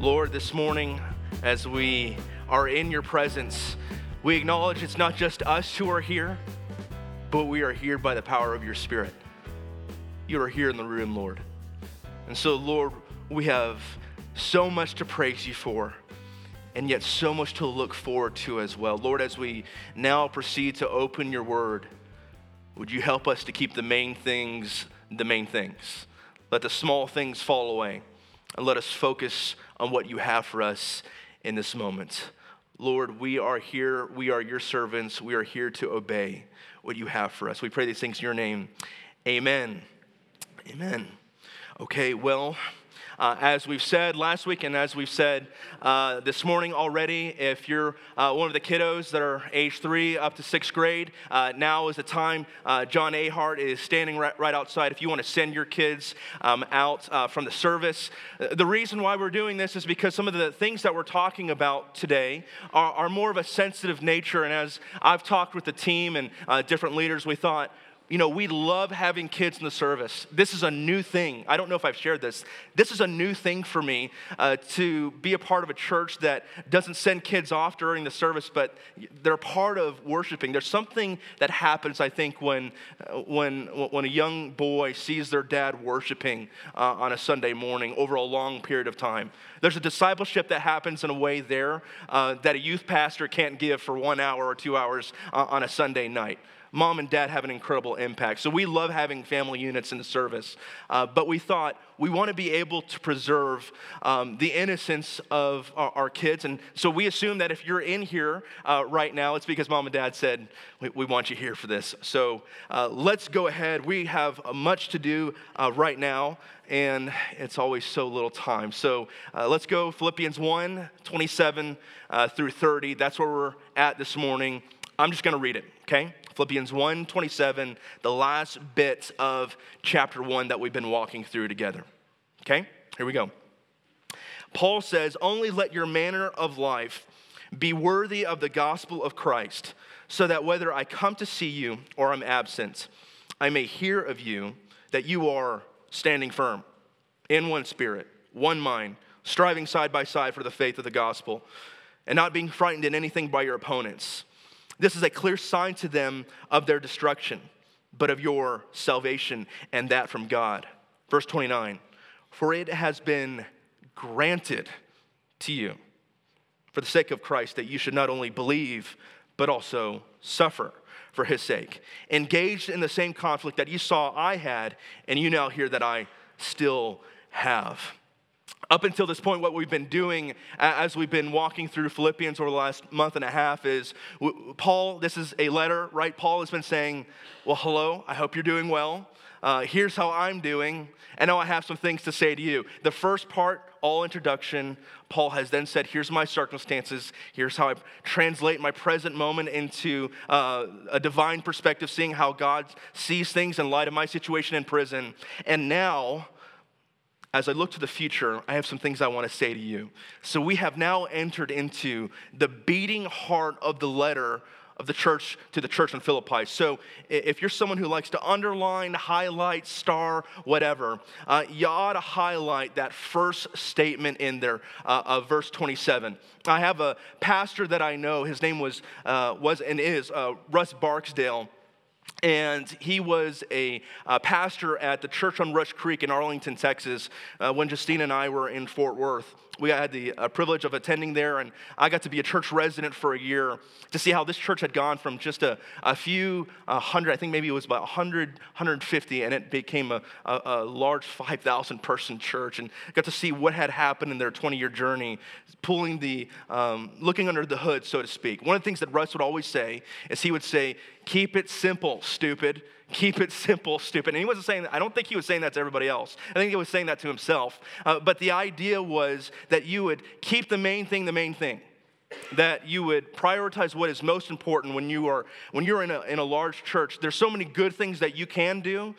Lord, this morning, as we are in your presence, we acknowledge it's not just us who are here, but we are here by the power of your Spirit. You are here in the room, Lord. And so, Lord, we have so much to praise you for, and yet so much to look forward to as well. Lord, as we now proceed to open your word, would you help us to keep the main things the main things? Let the small things fall away, and let us focus on what you have for us in this moment. Lord, we are here. We are your servants. We are here to obey what you have for us. We pray these things in your name. Amen. Amen. Okay, well, uh, as we've said last week, and as we've said uh, this morning already, if you're uh, one of the kiddos that are age three up to sixth grade, uh, now is the time. Uh, John Ahart is standing right, right, outside. If you want to send your kids um, out uh, from the service, the reason why we're doing this is because some of the things that we're talking about today are, are more of a sensitive nature. And as I've talked with the team and different leaders, we thought, you know, we love having kids in the service. This is a new thing. I don't know if I've shared this. This is a new thing for me uh, to be a part of a church that doesn't send kids off during the service, but they're part of worshiping. There's something that happens, I think, when, uh, when, when a young boy sees their dad worshiping uh, on a Sunday morning over a long period of time. There's a discipleship that happens in a way there uh, that a youth pastor can't give for one hour or two hours uh, on a Sunday night mom and dad have an incredible impact. So we love having family units in the service. Uh, but we thought we want to be able to preserve um, the innocence of our, our, kids. And so we assume that if you're in here uh, right now, it's because mom and dad said, we, we want you here for this. So uh, let's go ahead. We have uh, much to do uh, right now. And it's always so little time. So uh, let's go Philippians 1 27 through 30. That's where we're at this morning. I'm just going to read it, okay? Philippians 1 27, the last bit of chapter 1 that we've been walking through together. Okay, here we go. Paul says, Only let your manner of life be worthy of the gospel of Christ, so that whether I come to see you or I'm absent, I may hear of you that you are standing firm in one spirit, one mind, striving side by side for the faith of the gospel, and not being frightened in anything by your opponents this is a clear sign to them of their destruction, but of your salvation, and that from God. Verse 29 For it has been granted to you, for the sake of Christ, that you should not only believe, but also suffer for his sake. Engaged in the same conflict that you saw I had, and you now hear that I still have up until this point, what we've been doing as we've been walking through Philippians over the last month and a half is Paul, this is a letter, right? Paul has been saying, Well, hello, I hope you're doing well. Uh, here's how I'm doing, and now I have some things to say to you. The first part, all introduction, Paul has then said, Here's my circumstances. Here's how I translate my present moment into uh, a divine perspective, seeing how God sees things in light of my situation in prison. And now, as I look to the future, I have some things I want to say to you. So, we have now entered into the beating heart of the letter of the church to the church in Philippi. So, if you're someone who likes to underline, highlight, star, whatever, uh, you ought to highlight that first statement in there uh, of verse 27. I have a pastor that I know, his name was, uh, was and is uh, Russ Barksdale and he was a uh, pastor at the church on Rush Creek in Arlington, Texas, uh, when Justine and I were in Fort Worth we had the uh, privilege of attending there, and I got to be a church resident for a year to see how this church had gone from just a, a few hundred, I think maybe it was about 100, 150, and it became a, a, a large 5,000 person church, and got to see what had happened in their 20 year journey, pulling the, um, looking under the hood, so to speak. One of the things that Russ would always say is he would say, Keep it simple, stupid. Keep it simple, stupid. And he wasn't saying that, I don't think he was saying that to everybody else. I think he was saying that to himself. Uh, but the idea was that you would keep the main thing the main thing. That you would prioritize what is most important when you are when you're in a, in a large church. There's so many good things that you can do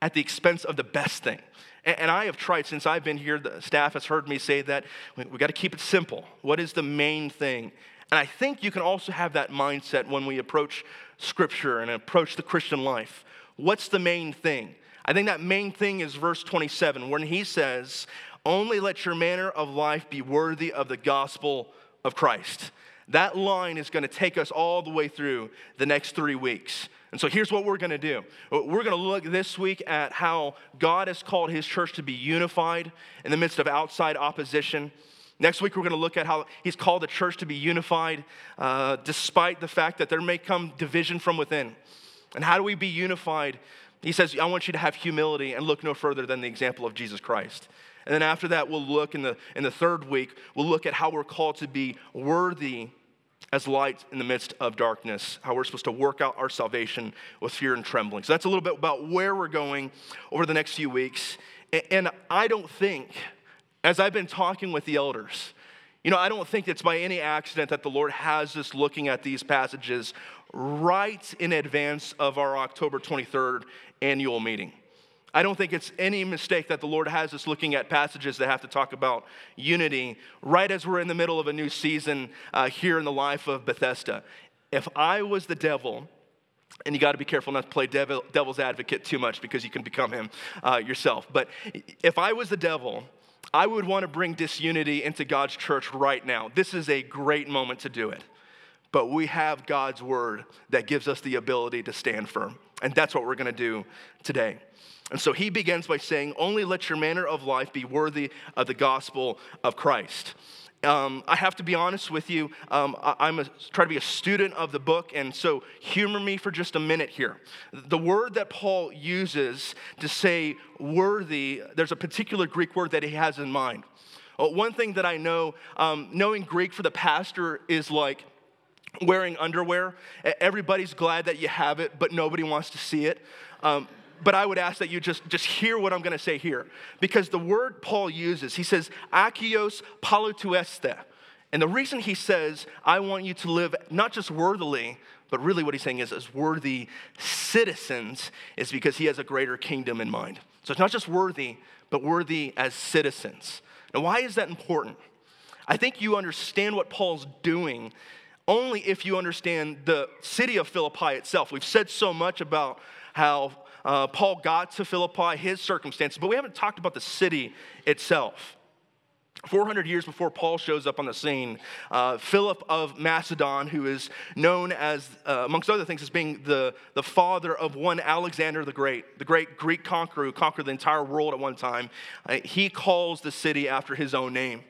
at the expense of the best thing. And, and I have tried since I've been here, the staff has heard me say that we, we got to keep it simple. What is the main thing? And I think you can also have that mindset when we approach Scripture and approach the Christian life. What's the main thing? I think that main thing is verse 27 when he says, Only let your manner of life be worthy of the gospel of Christ. That line is going to take us all the way through the next three weeks. And so here's what we're going to do. We're going to look this week at how God has called his church to be unified in the midst of outside opposition. Next week, we're going to look at how he's called the church to be unified uh, despite the fact that there may come division from within. And how do we be unified? He says, I want you to have humility and look no further than the example of Jesus Christ. And then after that, we'll look in the, in the third week, we'll look at how we're called to be worthy as light in the midst of darkness, how we're supposed to work out our salvation with fear and trembling. So that's a little bit about where we're going over the next few weeks. And I don't think, as I've been talking with the elders, you know, I don't think it's by any accident that the Lord has us looking at these passages right in advance of our October 23rd annual meeting. I don't think it's any mistake that the Lord has us looking at passages that have to talk about unity right as we're in the middle of a new season uh, here in the life of Bethesda. If I was the devil, and you got to be careful not to play devil, devil's advocate too much because you can become him uh, yourself. But if I was the devil, I would want to bring disunity into God's church right now. This is a great moment to do it. But we have God's word that gives us the ability to stand firm. And that's what we're going to do today. And so he begins by saying, Only let your manner of life be worthy of the gospel of Christ. Um, I have to be honest with you. Um, I, am trying to be a student of the book, and so humor me for just a minute here. The word that Paul uses to say worthy, there's a particular Greek word that he has in mind. Well, one thing that I know, um, knowing Greek for the pastor is like wearing underwear. Everybody's glad that you have it, but nobody wants to see it. But I would ask that you just, just hear what I'm going to say here. Because the word Paul uses, he says, axios politeuesthe. And the reason he says, I want you to live not just worthily, but really what he's saying is as worthy citizens, is because he has a greater kingdom in mind. So it's not just worthy, but worthy as citizens. Now, why is that important? I think you understand what Paul's doing only if you understand the city of Philippi itself. We've said so much about how uh, Paul got to Philippi, his circumstances, but we haven't talked about the city itself. 400 years before Paul shows up on the scene, uh, Philip of Macedon, who is known as, uh, amongst other things, as being the, the father of one Alexander the Great, the great Greek conqueror who conquered the entire world at one time, uh, he calls the city after his own name.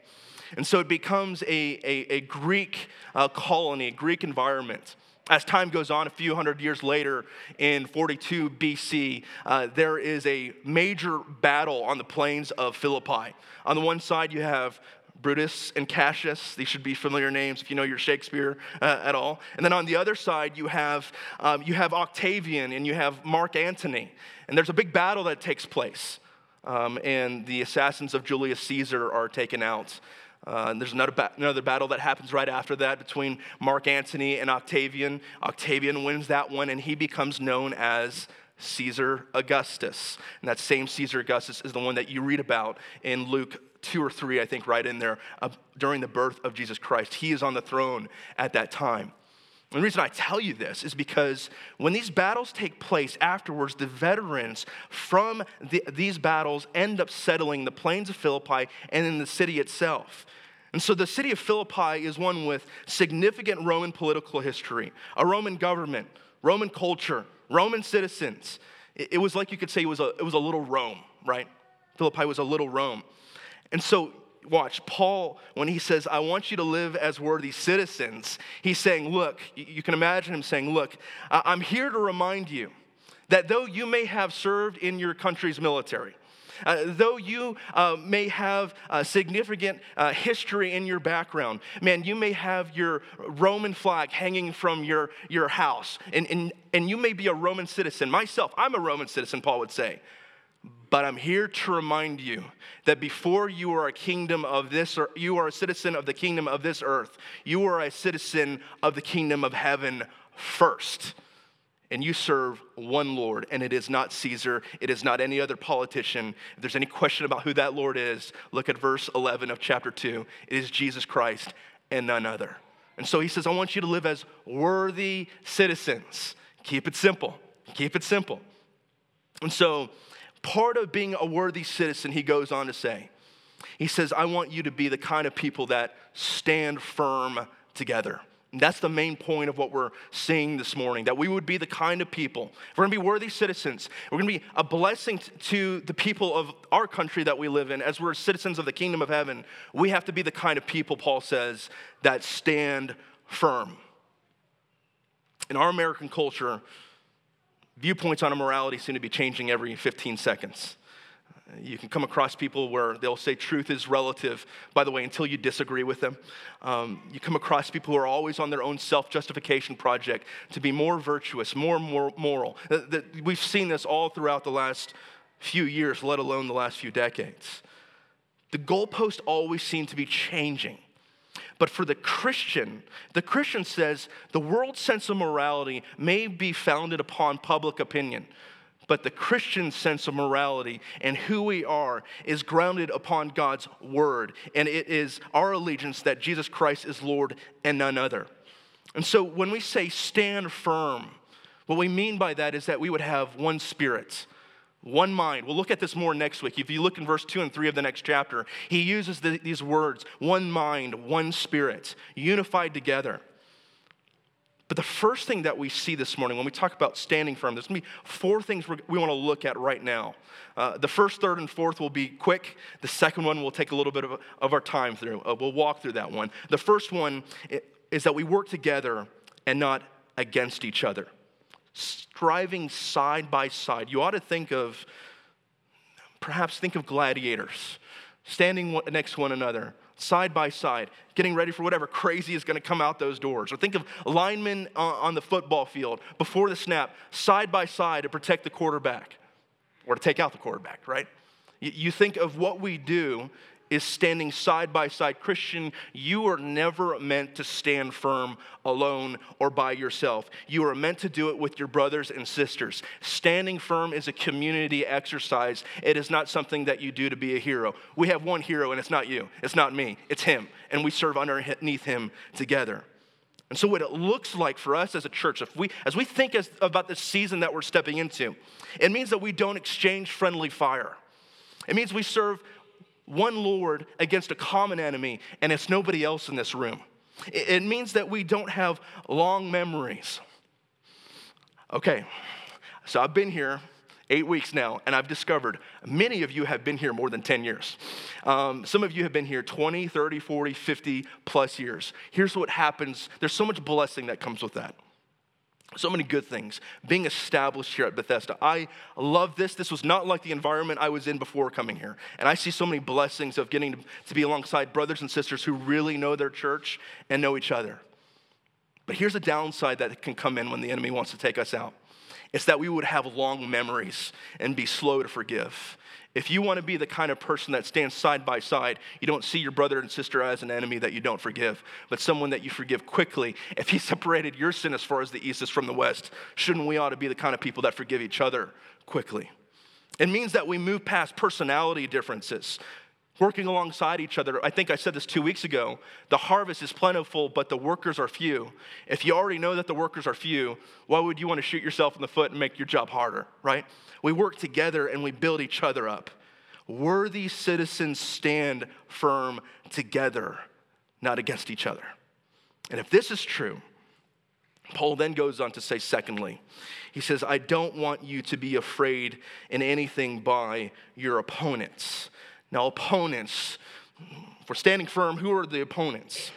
And so it becomes a, a, a Greek uh, colony, a Greek environment. As time goes on, a few hundred years later, in 42 BC, uh, there is a major battle on the plains of Philippi. On the one side, you have Brutus and Cassius. These should be familiar names if you know your Shakespeare uh, at all. And then on the other side, you have, um, you have Octavian and you have Mark Antony. And there's a big battle that takes place. Um, and the assassins of Julius Caesar are taken out. Uh, and there's another, ba- another battle that happens right after that between Mark Antony and Octavian. Octavian wins that one, and he becomes known as Caesar Augustus. And that same Caesar Augustus is the one that you read about in Luke 2 or 3, I think, right in there, uh, during the birth of Jesus Christ. He is on the throne at that time. And the reason I tell you this is because when these battles take place afterwards, the veterans from the, these battles end up settling the plains of Philippi and in the city itself. And so the city of Philippi is one with significant Roman political history, a Roman government, Roman culture, Roman citizens. It, it was like you could say it was, a, it was a little Rome, right? Philippi was a little Rome. And so watch, Paul, when he says, I want you to live as worthy citizens, he's saying, Look, you can imagine him saying, Look, I'm here to remind you that though you may have served in your country's military, uh, though you uh, may have a significant uh, history in your background, man, you may have your Roman flag hanging from your, your house, and, and, and you may be a Roman citizen. Myself, I'm a Roman citizen, Paul would say. But I'm here to remind you that before you are a kingdom of this, or you are a citizen of the kingdom of this earth, you are a citizen of the kingdom of heaven first. And you serve one Lord, and it is not Caesar, it is not any other politician. If there's any question about who that Lord is, look at verse 11 of chapter 2. It is Jesus Christ and none other. And so he says, I want you to live as worthy citizens. Keep it simple. Keep it simple. And so part of being a worthy citizen, he goes on to say, He says, I want you to be the kind of people that stand firm together. And that's the main point of what we're seeing this morning that we would be the kind of people. We're gonna be worthy citizens. We're gonna be a blessing to the people of our country that we live in. As we're citizens of the kingdom of heaven, we have to be the kind of people, Paul says, that stand firm. In our American culture, viewpoints on immorality seem to be changing every 15 seconds. You can come across people where they'll say truth is relative, by the way, until you disagree with them. Um, you come across people who are always on their own self justification project to be more virtuous, more, more moral. We've seen this all throughout the last few years, let alone the last few decades. The goalposts always seem to be changing. But for the Christian, the Christian says the world's sense of morality may be founded upon public opinion, but the Christian sense of morality and who we are is grounded upon God's word. And it is our allegiance that Jesus Christ is Lord and none other. And so when we say stand firm, what we mean by that is that we would have one spirit, one mind. We'll look at this more next week. If you look in verse 2 and 3 of the next chapter, he uses the, these words one mind, one spirit, unified together. But the first thing that we see this morning when we talk about standing firm, there's gonna be four things we wanna look at right now. Uh, the first, third, and fourth will be quick. The second one will take a little bit of, of our time through. Uh, we'll walk through that one. The first one is that we work together and not against each other striving side by side. You ought to think of, perhaps think of gladiators standing next to one another, side by side, getting ready for whatever crazy is going to come out those doors. Or think of linemen on the football field before the snap, side by side to protect the quarterback or to take out the quarterback, right? You think of what we do is standing side by side. Christian, you are never meant to stand firm alone or by yourself. You are meant to do it with your brothers and sisters. Standing firm is a community exercise, it is not something that you do to be a hero. We have one hero, and it's not you, it's not me, it's him, and we serve underneath him together. And so, what it looks like for us as a church, if we, as we think as, about the season that we're stepping into, it means that we don't exchange friendly fire. It means we serve one Lord against a common enemy, and it's nobody else in this room. It means that we don't have long memories. Okay, so I've been here eight weeks now, and I've discovered many of you have been here more than 10 years. Um, some of you have been here 20, 30, 40, 50 plus years. Here's what happens there's so much blessing that comes with that. So many good things being established here at Bethesda. I love this. This was not like the environment I was in before coming here. And I see so many blessings of getting to be alongside brothers and sisters who really know their church and know each other. But here's a downside that can come in when the enemy wants to take us out it's that we would have long memories and be slow to forgive. If you want to be the kind of person that stands side by side, you don't see your brother and sister as an enemy that you don't forgive, but someone that you forgive quickly. If he separated your sin as far as the east is from the west, shouldn't we ought to be the kind of people that forgive each other quickly? It means that we move past personality differences, working alongside each other. I think I said this two weeks ago. The harvest is plentiful, but the workers are few. If you already know that the workers are few, why would you want to shoot yourself in the foot and make your job harder, right? We work together and we build each other up. Worthy citizens stand firm together, not against each other. And if this is true, Paul then goes on to say, secondly, he says, I don't want you to be afraid in anything by your opponents. Now, opponents, for standing firm, who are the opponents?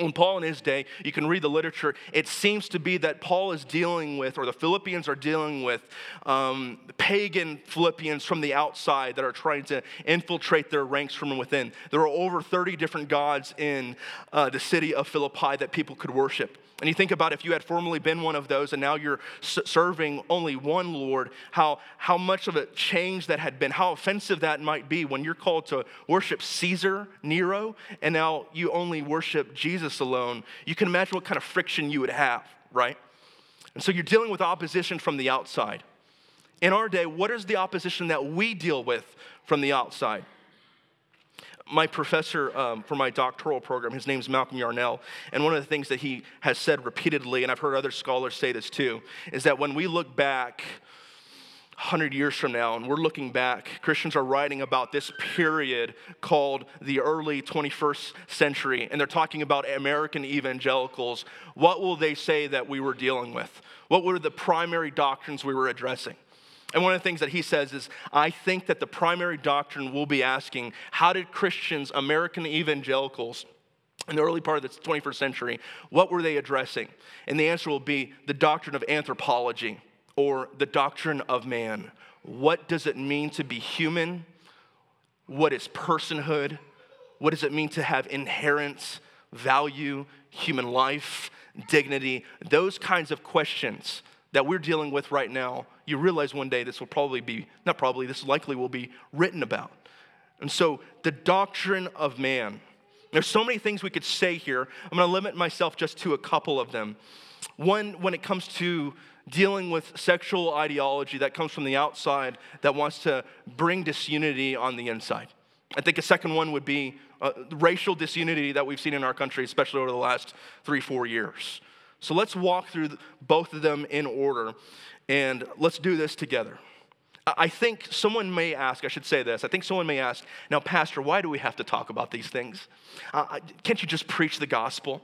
When Paul in his day, you can read the literature, it seems to be that Paul is dealing with, or the Philippians are dealing with, um, pagan Philippians from the outside that are trying to infiltrate their ranks from within. There are over 30 different gods in uh, the city of Philippi that people could worship. And you think about if you had formerly been one of those and now you're serving only one Lord, how, how much of a change that had been, how offensive that might be when you're called to worship Caesar, Nero, and now you only worship Jesus alone. You can imagine what kind of friction you would have, right? And so you're dealing with opposition from the outside. In our day, what is the opposition that we deal with from the outside? My professor um, for my doctoral program, his name's Malcolm Yarnell, and one of the things that he has said repeatedly, and I've heard other scholars say this too, is that when we look back 100 years from now and we're looking back, Christians are writing about this period called the early 21st century, and they're talking about American evangelicals. What will they say that we were dealing with? What were the primary doctrines we were addressing? And one of the things that he says is, I think that the primary doctrine we'll be asking, how did Christians, American evangelicals, in the early part of the 21st century, what were they addressing? And the answer will be the doctrine of anthropology or the doctrine of man. What does it mean to be human? What is personhood? What does it mean to have inherent value, human life, dignity? Those kinds of questions that we're dealing with right now, you realize one day this will probably be, not probably, this likely will be written about. And so the doctrine of man. There's so many things we could say here. I'm going to limit myself just to a couple of them. One, when it comes to dealing with sexual ideology that comes from the outside that wants to bring disunity on the inside. I think a second one would be uh, racial disunity that we've seen in our country, especially over the last three, four years. So let's walk through both of them in order and let's do this together. I think someone may ask, I should say this, I think someone may ask, now, Pastor, why do we have to talk about these things? Uh, can't you just preach the gospel?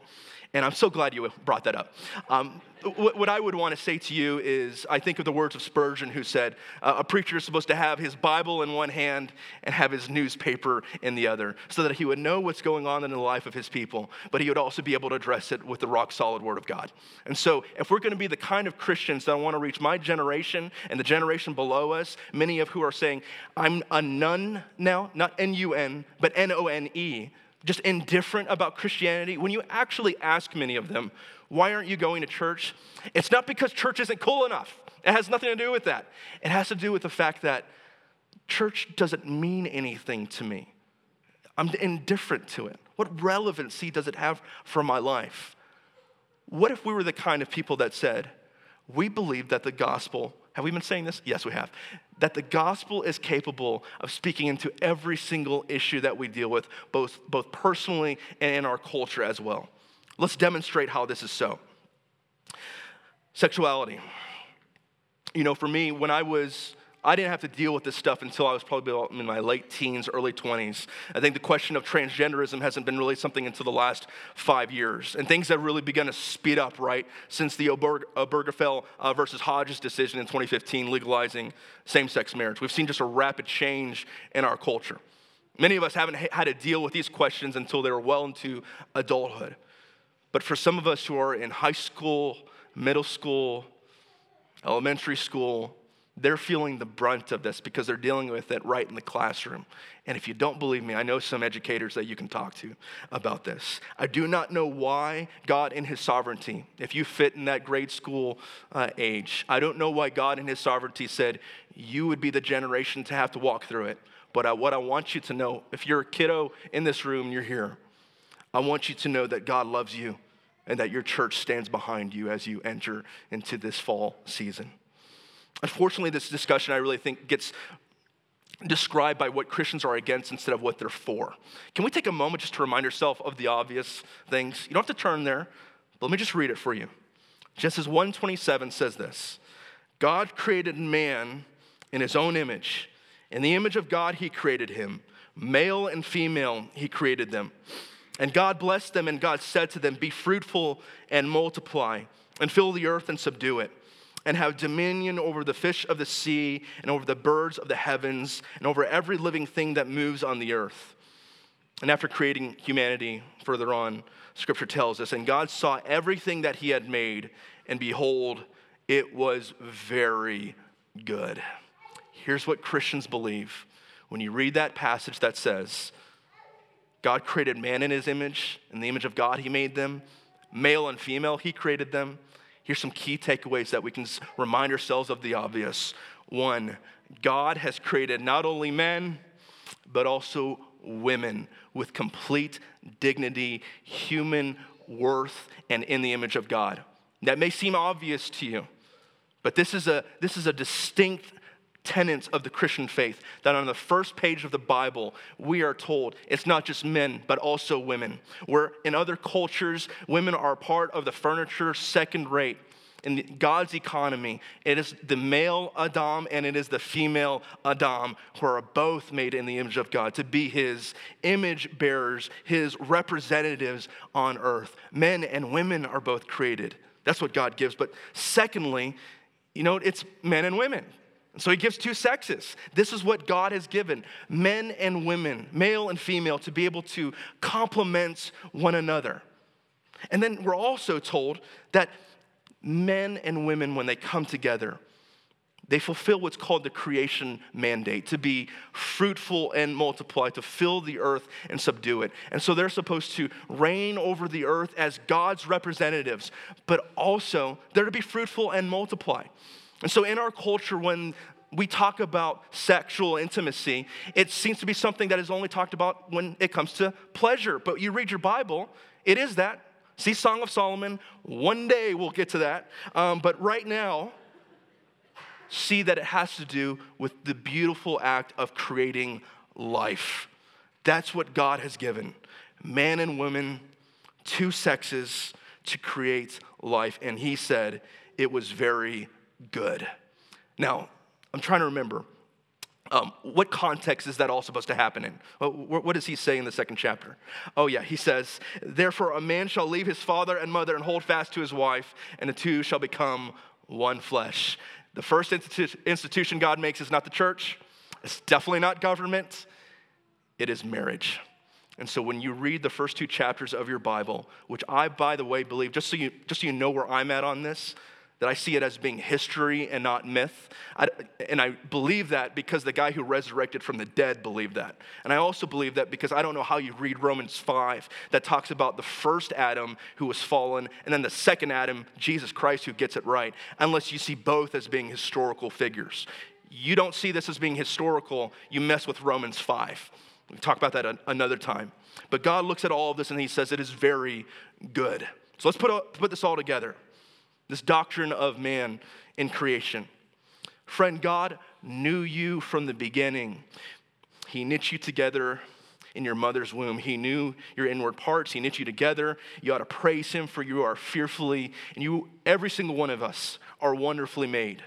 And I'm so glad you brought that up. Um, what I would want to say to you is I think of the words of Spurgeon, who said, A preacher is supposed to have his Bible in one hand and have his newspaper in the other, so that he would know what's going on in the life of his people, but he would also be able to address it with the rock solid Word of God. And so, if we're going to be the kind of Christians that want to reach my generation and the generation below us, many of who are saying, I'm a none now, not N U N, but N O N E, just indifferent about Christianity, when you actually ask many of them, why aren't you going to church? It's not because church isn't cool enough. It has nothing to do with that. It has to do with the fact that church doesn't mean anything to me. I'm indifferent to it. What relevancy does it have for my life? What if we were the kind of people that said, we believe that the gospel, have we been saying this? Yes, we have. That the gospel is capable of speaking into every single issue that we deal with, both, both personally and in our culture as well. Let's demonstrate how this is so. Sexuality. You know, for me, when I was I didn't have to deal with this stuff until I was probably in my late teens, early 20s. I think the question of transgenderism hasn't been really something until the last five years. And things have really begun to speed up, right, since the Oberg- Obergefell uh, versus Hodges decision in 2015 legalizing same sex marriage. We've seen just a rapid change in our culture. Many of us haven't had to deal with these questions until they were well into adulthood. But for some of us who are in high school, middle school, elementary school, they're feeling the brunt of this because they're dealing with it right in the classroom. And if you don't believe me, I know some educators that you can talk to about this. I do not know why God, in His sovereignty, if you fit in that grade school uh, age, I don't know why God, in His sovereignty, said you would be the generation to have to walk through it. But I, what I want you to know, if you're a kiddo in this room, you're here, I want you to know that God loves you and that your church stands behind you as you enter into this fall season. Unfortunately, this discussion I really think gets described by what Christians are against instead of what they're for. Can we take a moment just to remind ourselves of the obvious things? You don't have to turn there, but let me just read it for you. Genesis 1:27 says this: God created man in his own image. In the image of God he created him. Male and female he created them. And God blessed them and God said to them, "Be fruitful and multiply and fill the earth and subdue it." and have dominion over the fish of the sea and over the birds of the heavens and over every living thing that moves on the earth. And after creating humanity, further on, scripture tells us, and God saw everything that he had made, and behold, it was very good. Here's what Christians believe. When you read that passage that says, God created man in his image, in the image of God, he made them, male and female, he created them. Here's some key takeaways that we can remind ourselves of the obvious. One, God has created not only men, but also women with complete dignity, human worth, and in the image of God. That may seem obvious to you, but this is a, this is a distinct tenets of the Christian faith that on the first page of the Bible, we are told it's not just men, but also women. Where in other cultures, women are part of the furniture second rate. in God's economy, it is the male Adam and it is the female Adam who are both made in the image of God to be his image bearers, his representatives on earth. Men and women are both created. That's what God gives. But secondly, you know, it's men and women. So he gives two sexes. This is what God has given men and women, male and female, to be able to complement one another. And then we're also told that men and women, when they come together, they fulfill what's called the creation mandate to be fruitful and multiply, to fill the earth and subdue it. And so they're supposed to reign over the earth as God's representatives, but also they're to be fruitful and multiply. And so in our culture, when we talk about sexual intimacy, it seems to be something that is only talked about when it comes to pleasure. But you read your Bible, it is that. See Song of Solomon. One day we'll get to that. Um, but right now, see that it has to do with the beautiful act of creating life. That's what God has given man and woman, two sexes to create life. And He said it was very good. Now, I'm trying to remember. Um, what context is that all supposed to happen in? What does he say in the second chapter? Oh, yeah, he says, Therefore, a man shall leave his father and mother and hold fast to his wife, and the two shall become one flesh. The first institu- institution God makes is not the church, it's definitely not government, it is marriage. And so when you read the first two chapters of your Bible, which I, by the way, believe, just so you, just so you know where I'm at on this, that I see it as being history and not myth. I, and I believe that because the guy who resurrected from the dead believed that. And I also believe that because I don't know how you read Romans 5 that talks about the first Adam who was fallen and then the second Adam, Jesus Christ, who gets it right, unless you see both as being historical figures. You don't see this as being historical, you mess with Romans 5. We'll talk about that another time. But God looks at all of this and he says it is very good. So let's put, put this all together this doctrine of man in creation. Friend, God knew you from the beginning. He knit you together in your mother's womb. He knew your inward parts. He knit you together. You ought to praise him for you are fearfully, and you, every single one of us, are wonderfully made.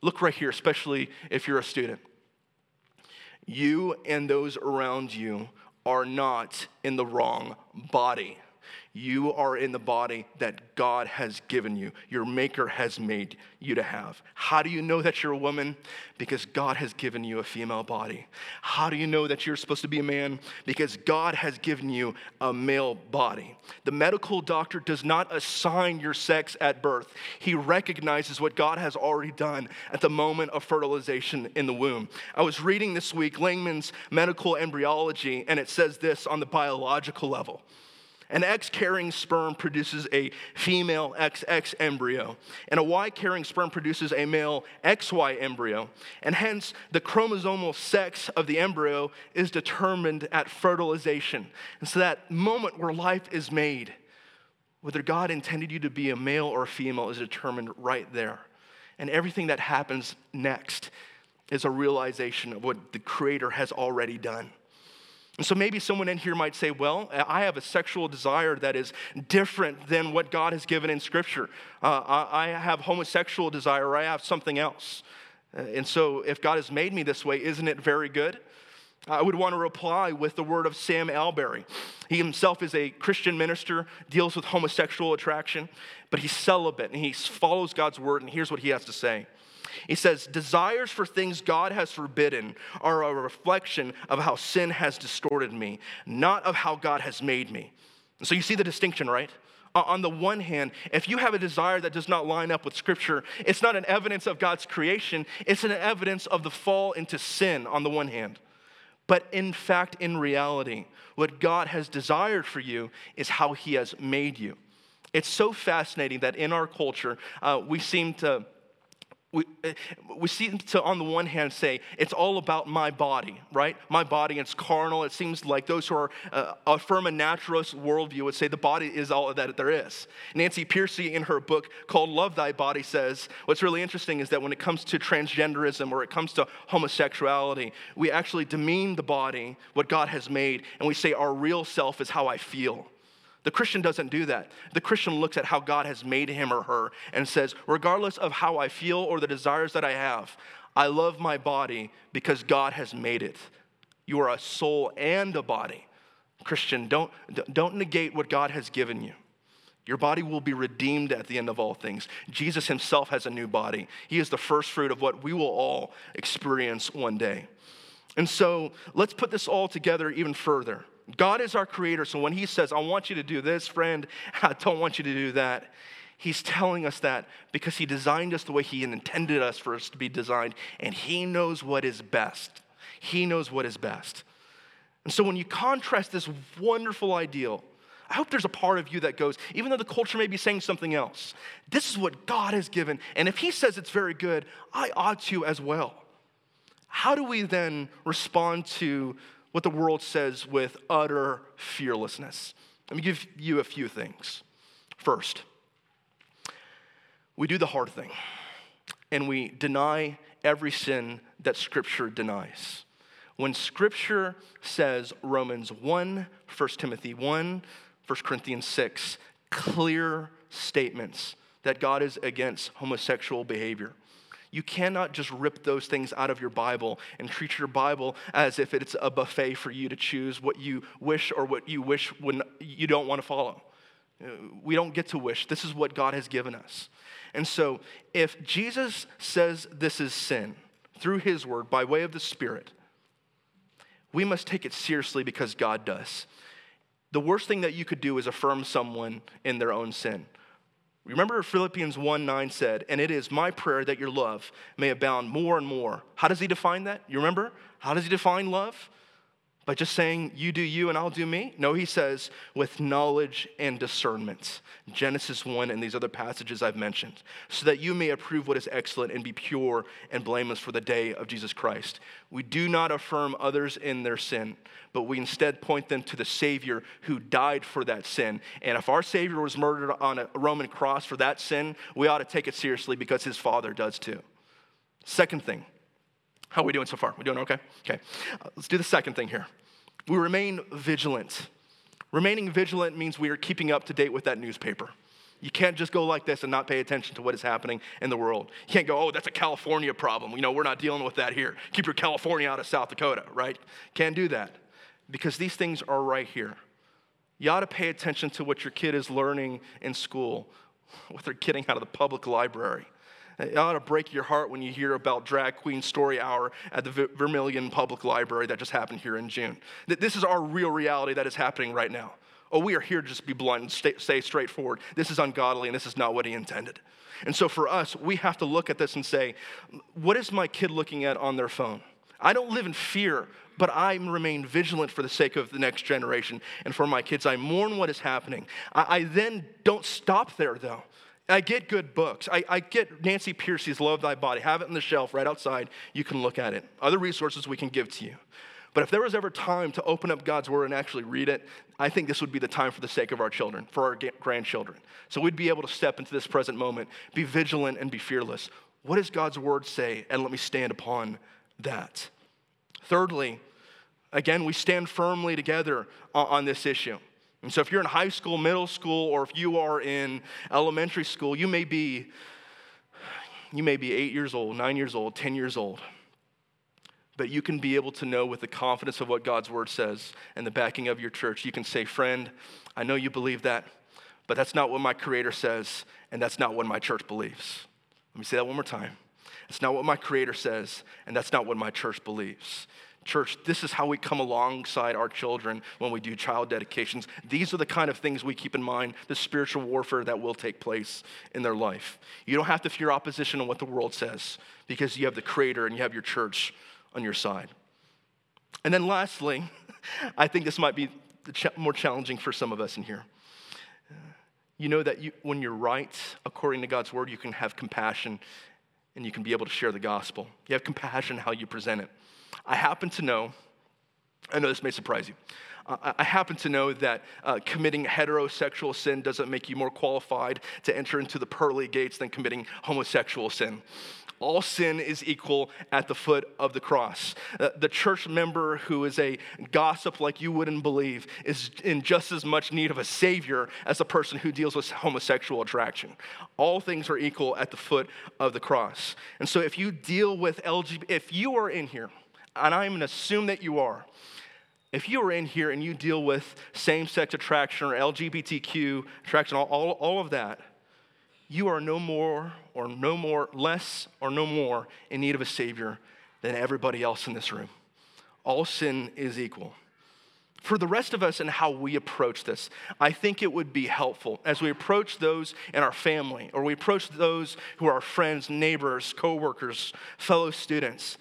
Look right here, especially if you're a student. You and those around you are not in the wrong body. You are in the body that God has given you, your Maker has made you to have. How do you know that you're a woman? Because God has given you a female body. How do you know that you're supposed to be a man? Because God has given you a male body. The medical doctor does not assign your sex at birth, he recognizes what God has already done at the moment of fertilization in the womb. I was reading this week Langman's Medical Embryology, and it says this on the biological level. An X carrying sperm produces a female XX embryo, and a Y carrying sperm produces a male XY embryo, and hence the chromosomal sex of the embryo is determined at fertilization. And so that moment where life is made, whether God intended you to be a male or a female, is determined right there. And everything that happens next is a realization of what the Creator has already done. And so maybe someone in here might say, Well, I have a sexual desire that is different than what God has given in Scripture. Uh, I have homosexual desire, or I have something else. Uh, and so if God has made me this way, isn't it very good? I would want to reply with the word of Sam Allberry. He himself is a Christian minister, deals with homosexual attraction, but he's celibate and he follows God's word, and here's what he has to say. He says, Desires for things God has forbidden are a reflection of how sin has distorted me, not of how God has made me. And so you see the distinction, right? On the one hand, if you have a desire that does not line up with Scripture, it's not an evidence of God's creation, it's an evidence of the fall into sin on the one hand. But in fact, in reality, what God has desired for you is how He has made you. It's so fascinating that in our culture, uh, we seem to we, eh, we seem to, on the one hand, say it's all about my body, right? My body, it's carnal. It seems like those who are uh, affirm a naturalist worldview would say the body is all that there is. Nancy Pearcey, in her book called Love Thy Body, says what's really interesting is that when it comes to transgenderism or it comes to homosexuality, we actually demean the body, what God has made, and we say our real self is how I feel. The Christian doesn't do that. The Christian looks at how God has made him or her and says, regardless of how I feel or the desires that I have, I love my body because God has made it. You are a soul and a body. Christian, don't, don't negate what God has given you. Your body will be redeemed at the end of all things. Jesus himself has a new body. He is the first fruit of what we will all experience one day. And so let's put this all together even further. God is our creator, so when he says, I want you to do this, friend, I don't want you to do that, he's telling us that because he designed us the way he intended us for us to be designed, and he knows what is best. He knows what is best. And so when you contrast this wonderful ideal, I hope there's a part of you that goes, even though the culture may be saying something else, this is what God has given. And if He says it's very good, I ought to as well. How do we then respond to what the world says with utter fearlessness? Let me give you a few things. First, we do the hard thing and we deny every sin that Scripture denies. When Scripture says Romans 1, 1 Timothy 1, 1 Corinthians 6, clear statements that God is against homosexual behavior. You cannot just rip those things out of your Bible and treat your Bible as if it's a buffet for you to choose what you wish or what you wish when you don't want to follow. We don't get to wish. This is what God has given us. And so, if Jesus says this is sin through his word by way of the Spirit, we must take it seriously because God does. The worst thing that you could do is affirm someone in their own sin. Remember Philippians 1 9 said, and it is my prayer that your love may abound more and more. How does he define that? You remember? How does he define love? By just saying, you do you and I'll do me? No, he says, with knowledge and discernment. Genesis 1 and these other passages I've mentioned, so that you may approve what is excellent and be pure and blameless for the day of Jesus Christ. We do not affirm others in their sin, but we instead point them to the Savior who died for that sin. And if our Savior was murdered on a Roman cross for that sin, we ought to take it seriously because his Father does too. Second thing, how are we doing so far? We doing okay? Okay. Uh, let's do the second thing here. We remain vigilant. Remaining vigilant means we are keeping up to date with that newspaper. You can't just go like this and not pay attention to what is happening in the world. You can't go, oh, that's a California problem. You know, we're not dealing with that here. Keep your California out of South Dakota, right? Can't do that because these things are right here. You ought to pay attention to what your kid is learning in school, what they're getting out of the public library. It ought to break your heart when you hear about Drag Queen Story Hour at the Vermillion Public Library that just happened here in June. This is our real reality that is happening right now. Oh, we are here to just be blunt and stay, stay straightforward. This is ungodly and this is not what he intended. And so for us, we have to look at this and say, what is my kid looking at on their phone? I don't live in fear, but I remain vigilant for the sake of the next generation and for my kids. I mourn what is happening. I, I then don't stop there, though. I get good books. I, I, get Nancy Pearcey's Love Thy Body. Have it on the shelf right outside. You can look at it. Other resources we can give to you. But if there was ever time to open up God's Word and actually read it, I think this would be the time for the sake of our children, for our grandchildren. So we'd be able to step into this present moment, be vigilant, and be fearless. What does God's Word say? And let me stand upon that. Thirdly, again, we stand firmly together on this issue. And so, if you're in high school, middle school, or if you are in elementary school, you may be you may be eight years old, nine years old, 10 years old. But you can be able to know with the confidence of what God's word says and the backing of your church. You can say, Friend, I know you believe that, but that's not what my Creator says, and that's not what my church believes. Let me say that one more time. It's not what my Creator says, and that's not what my church believes. Church, this is how we come alongside our children when we do child dedications. These are the kind of things we keep in mind, the spiritual warfare that will take place in their life. You don't have to fear opposition on what the world says because you have the Creator and you have your church on your side. And then lastly, I think this might be more challenging for some of us in here. You know that you, when you're right according to God's word, you can have compassion and you can be able to share the gospel. You have compassion how you present it. I happen to know I know this may surprise you. Uh, I happen to know that uh, committing heterosexual sin doesn't make you more qualified to enter into the pearly gates than committing homosexual sin. All sin is equal at the foot of the cross. Uh, the church member who is a gossip like you wouldn't believe is in just as much need of a savior as a person who deals with homosexual attraction. All things are equal at the foot of the cross. And so if you deal with LGBT, if you are in here, and I'm going to assume that you are, if you are in here and you deal with same sex attraction or LGBTQ attraction, all, all, all, of that, you are no more or no more, less or no more in need of a Savior than everybody else in this room. All sin is equal. For the rest of us and how we approach this, I think it would be helpful as we approach those in our family or we approach those who are our friends, neighbors, coworkers, fellow students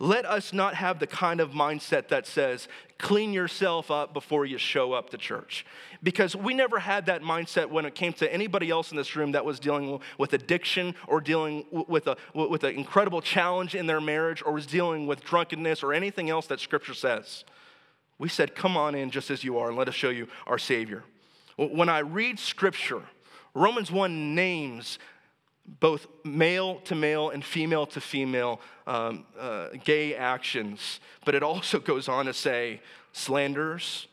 let us not have the kind of mindset that says, clean yourself up before you show up to church. Because we never had that mindset when it came to anybody else in this room that was dealing with addiction or dealing with, a, with an incredible challenge in their marriage or was dealing with drunkenness or anything else that Scripture says. We said, come on in just as you are and let us show you our Savior. When I read Scripture, Romans 1 names both male to male and female to female um, uh, gay actions, but it also goes on to say slanders,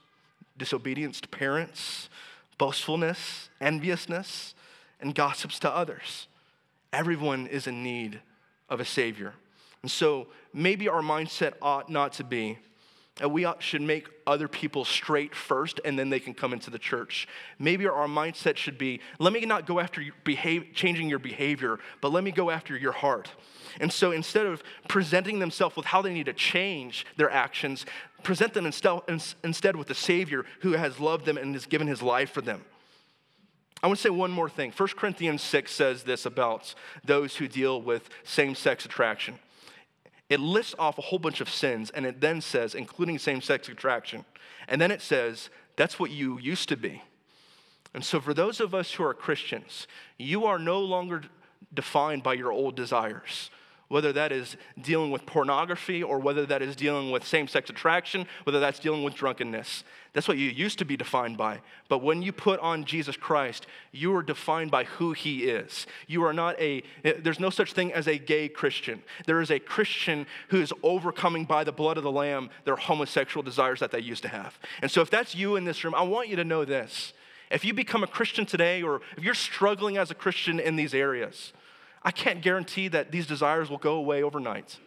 disobedience to parents, boastfulness, enviousness, and gossips to others. Everyone is in need of a Savior. And so maybe our mindset ought not to be and we should make other people straight first and then they can come into the church. Maybe our mindset should be let me not go after behave, changing your behavior, but let me go after your heart. And so instead of presenting themselves with how they need to change their actions, present them instead with the Savior who has loved them and has given his life for them. I want to say one more thing. 1 Corinthians 6 says this about those who deal with same sex attraction. It lists off a whole bunch of sins, and it then says, including same sex attraction. And then it says, that's what you used to be. And so, for those of us who are Christians, you are no longer defined by your old desires whether that is dealing with pornography or whether that is dealing with same sex attraction, whether that's dealing with drunkenness. That's what you used to be defined by. But when you put on Jesus Christ, you are defined by who he is. You are not a, eh, there's no such thing as a gay Christian. There is a Christian who is overcoming by the blood of the Lamb their homosexual desires that they used to have. And so if that's you in this room, I want you to know this. If you become a Christian today, or if you're struggling as a Christian in these areas, I can't guarantee that these desires will go away overnight.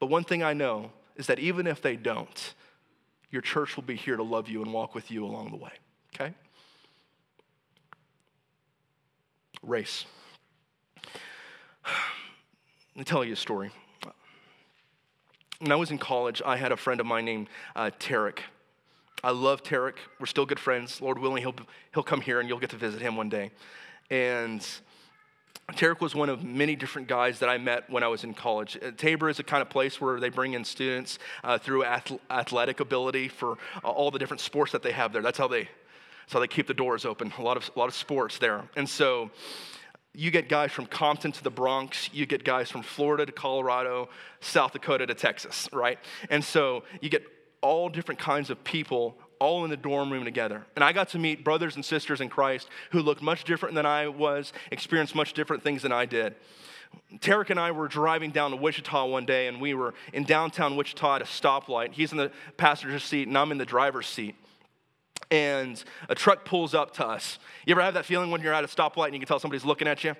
But one thing I know is that even if they don't, your church will be here to love you and walk with you along the way, okay? Race. Let me tell you a story. When I was in college, I had a friend of mine named uh, Tarek. I love Tarek. We're still good friends. Lord willing, he'll, he'll come here and you'll get to visit him one day. And Tarek was one of many different guys that I met when I was in college. Uh, Tabor is a kind of place where they bring in students uh, through ath- athletic ability for uh, all the different sports that they have there. That's how they, that's how they keep the doors open. A lot of, a lot of sports there. And so you get guys from Compton to the Bronx, you get guys from Florida to Colorado, South Dakota to Texas, right? And so you get all different kinds of people all in the dorm room together. And I got to meet brothers and sisters in Christ who looked much different than I was, experienced much different things than I did. Tarek and I were driving down to Wichita one day, and we were in downtown Wichita at a stoplight. He's in the passenger seat, and I'm in the driver's seat. And a truck pulls up to us. You ever have that feeling when you're at a stoplight and you can tell somebody's looking at you?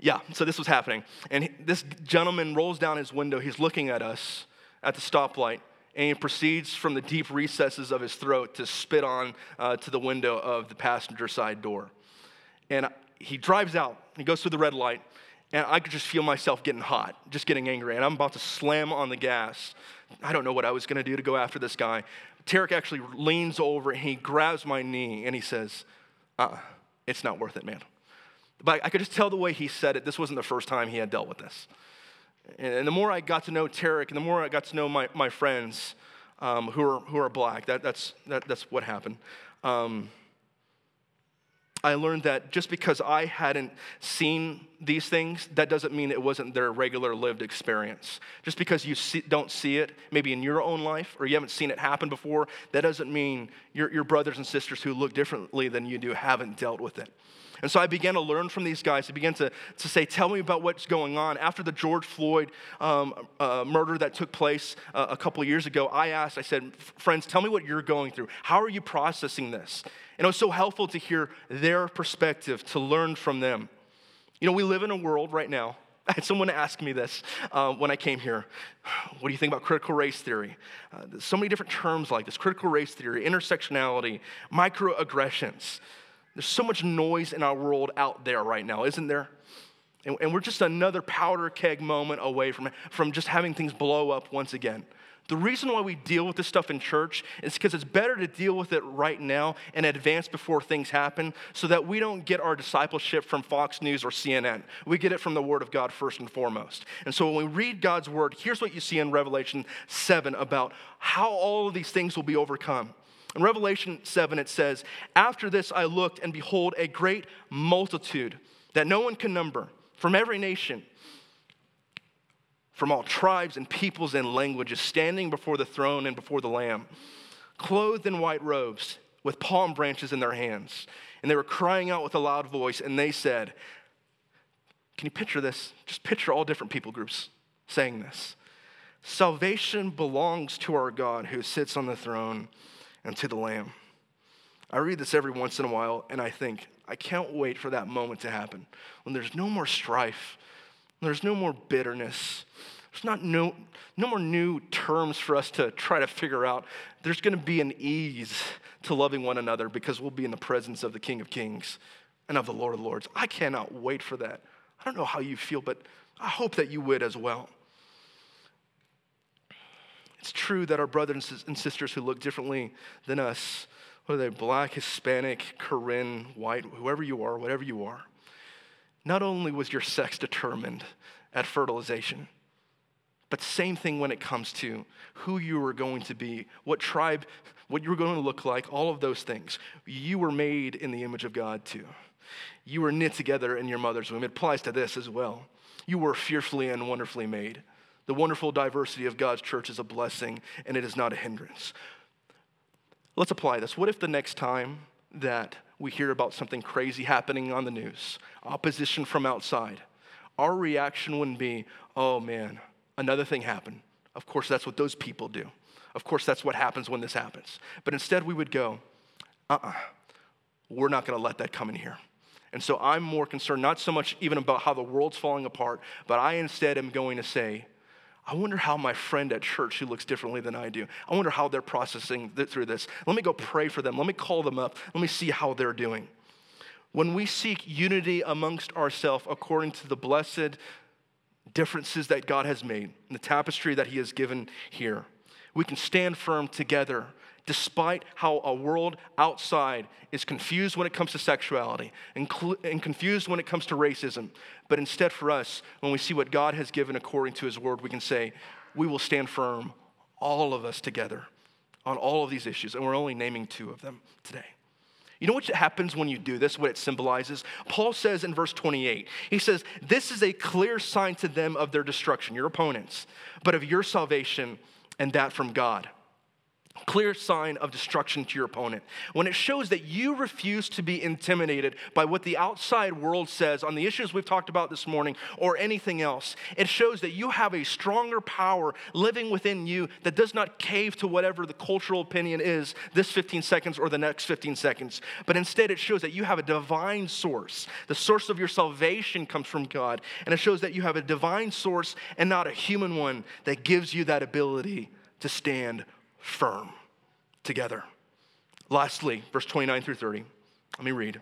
Yeah, so this was happening. And this gentleman rolls down his window. He's looking at us at the stoplight and he proceeds from the deep recesses of his throat to spit on uh, to the window of the passenger side door. And he drives out, he goes through the red light, and I could just feel myself getting hot, just getting angry, and I'm about to slam on the gas. I don't know what I was gonna do to go after this guy. Tarek actually leans over and he grabs my knee and he says, uh it's not worth it, man. But I could just tell the way he said it, this wasn't the first time he had dealt with this. And the more I got to know Tarek, and the more I got to know my, my friends um, who, are, who are black, that, that's, that, that's what happened. Um, I learned that just because I hadn't seen these things, that doesn't mean it wasn't their regular lived experience. Just because you see, don't see it, maybe in your own life, or you haven't seen it happen before, that doesn't mean your, your brothers and sisters who look differently than you do haven't dealt with it. And so I began to learn from these guys. I began to, to say, Tell me about what's going on. After the George Floyd um, uh, murder that took place uh, a couple years ago, I asked, I said, Friends, tell me what you're going through. How are you processing this? And it was so helpful to hear their perspective, to learn from them. You know, we live in a world right now. I had someone ask me this uh, when I came here. What do you think about critical race theory? Uh, so many different terms like this critical race theory, intersectionality, microaggressions. There's so much noise in our world out there right now, isn't there? And, and we're just another powder keg moment away from, from just having things blow up once again. The reason why we deal with this stuff in church is because it's better to deal with it right now and advance before things happen so that we don't get our discipleship from Fox News or CNN. We get it from the Word of God first and foremost. And so when we read God's Word, here's what you see in Revelation 7 about how all of these things will be overcome. In Revelation 7, it says, After this I looked, and behold, a great multitude that no one can number from every nation, from all tribes and peoples and languages, standing before the throne and before the Lamb, clothed in white robes, with palm branches in their hands. And they were crying out with a loud voice, and they said, Can you picture this? Just picture all different people groups saying this. Salvation belongs to our God who sits on the throne and to the Lamb. I read this every once in a while and I think, I can't wait for that moment to happen when there's no more strife, there's no more bitterness, there's not no, no more new terms for us to try to figure out. There's going to be an ease to loving one another because we'll be in the presence of the King of Kings and of the Lord of Lords. I cannot wait for that. I don't know how you feel, but I hope that you would as well. It's true that our brothers and sisters who look differently than us, whether they're black, Hispanic, Korean, white, whoever you are, whatever you are, not only was your sex determined at fertilization, but same thing when it comes to who you were going to be, what tribe, what you were going to look like, all of those things. You were made in the image of God too. You were knit together in your mother's womb. It applies to this as well. You were fearfully and wonderfully made. The wonderful diversity of God's church is a blessing and it is not a hindrance. Let's apply this. What if the next time that we hear about something crazy happening on the news, opposition from outside, our reaction wouldn't be, oh man, another thing happened. Of course, that's what those people do. Of course, that's what happens when this happens. But instead, we would go, uh uh-uh, uh, we are not gonna let that come in here. And so I'm more concerned, not so much even about how the world's falling apart, but I instead am going to say, I wonder how my friend at church who looks differently than I do, I wonder how they're processing through this. Let me go pray for them. Let me call them up. Let me see how they're doing. When we seek unity amongst ourselves according to the blessed differences that God has made, the tapestry that He has given here, we can stand firm together despite how a world outside is confused when it comes to sexuality and, cl- and confused when it comes to racism. But instead, for us, when we see what God has given according to His word, we can say, we will stand firm, all of us together, on all of these issues. And we're only naming two of them today. You know what happens when you do this, what it symbolizes? Paul says in verse 28, he says, This is a clear sign to them of their destruction, your opponents, but of your salvation and that from God clear sign of destruction to your opponent. When it shows that you refuse to be intimidated by what the outside world says on the issues we've talked about this morning or anything else, it shows that you have a stronger power living within you that does not cave to whatever the cultural opinion is this 15 seconds or the next 15 seconds, but instead it shows that you have a divine source. The source of your salvation comes from God, and it shows that you have a divine source and not a human one that gives you that ability to stand firm together. Lastly, verse 29 through 30. Let me read.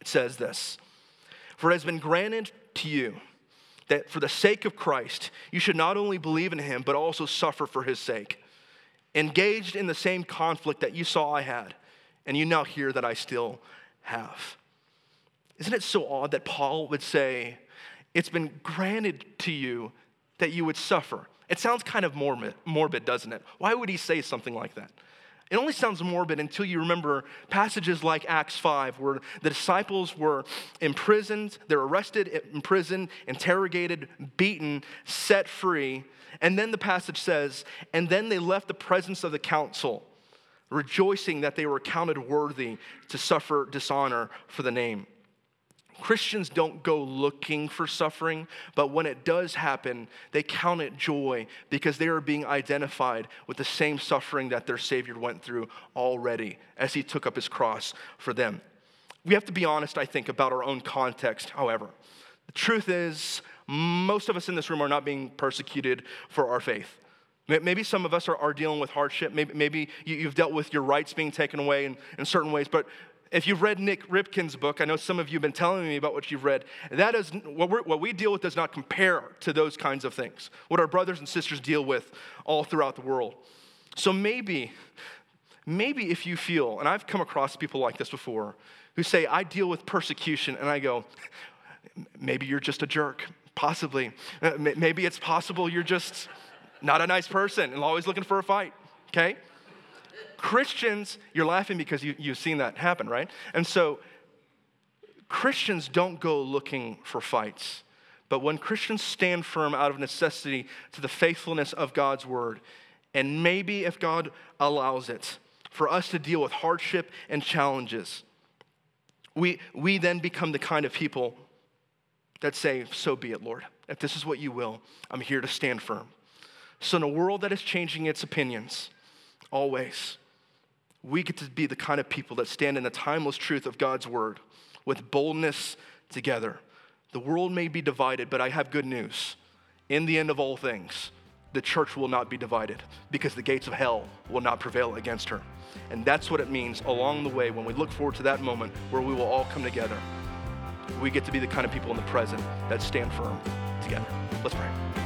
It says this For it has been granted to you that for the sake of Christ, you should not only believe in him, but also suffer for his sake. Engaged in the same conflict that you saw I had, and you now hear that I still have. Isn't it so odd that Paul would say, It's been granted to you that you would suffer? It sounds kind of morbid, doesn't it? Why would he say something like that? It only sounds morbid until you remember passages like Acts 5, where the disciples were imprisoned, they're arrested, imprisoned, interrogated, beaten, set free. And then the passage says, and then they left the presence of the council, rejoicing that they were counted worthy to suffer dishonor for the name. Christians don't go looking for suffering, but when it does happen, they count it joy because they are being identified with the same suffering that their Savior went through already as he took up his cross for them. We have to be honest, I think, about our own context, however. The truth is, most of us in this room are not being persecuted for our faith. Maybe some of us are, are dealing with hardship. Maybe, maybe you, have dealt with your rights being taken away in, in certain ways, but if you've read Nik Ripken's book, I know some of you have been telling me about what you've read. That is what, what we deal with does not compare to those kinds of things. What our brothers and sisters deal with all throughout the world. So maybe, maybe if you feel, and I've come across people like this before, who say, I deal with persecution, and I go, maybe you're just a jerk. Possibly. Maybe it's possible you're just not a nice person and always looking for a fight. Okay? Christians, you're laughing because you, you've seen that happen, right? And so Christians don't go looking for fights. But when Christians stand firm out of necessity to the faithfulness of God's word, and maybe if God allows it, for us to deal with hardship and challenges, we, we then become the kind of people that say, So be it, Lord. If this is what you will, I'm here to stand firm. So, in a world that is changing its opinions, always, we get to be the kind of people that stand in the timeless truth of God's word with boldness together. The world may be divided, but I have good news. In the end of all things, the church will not be divided because the gates of hell will not prevail against her. And that's what it means along the way when we look forward to that moment where we will all come together. We get to be the kind of people in the present that stand firm together. Let's pray.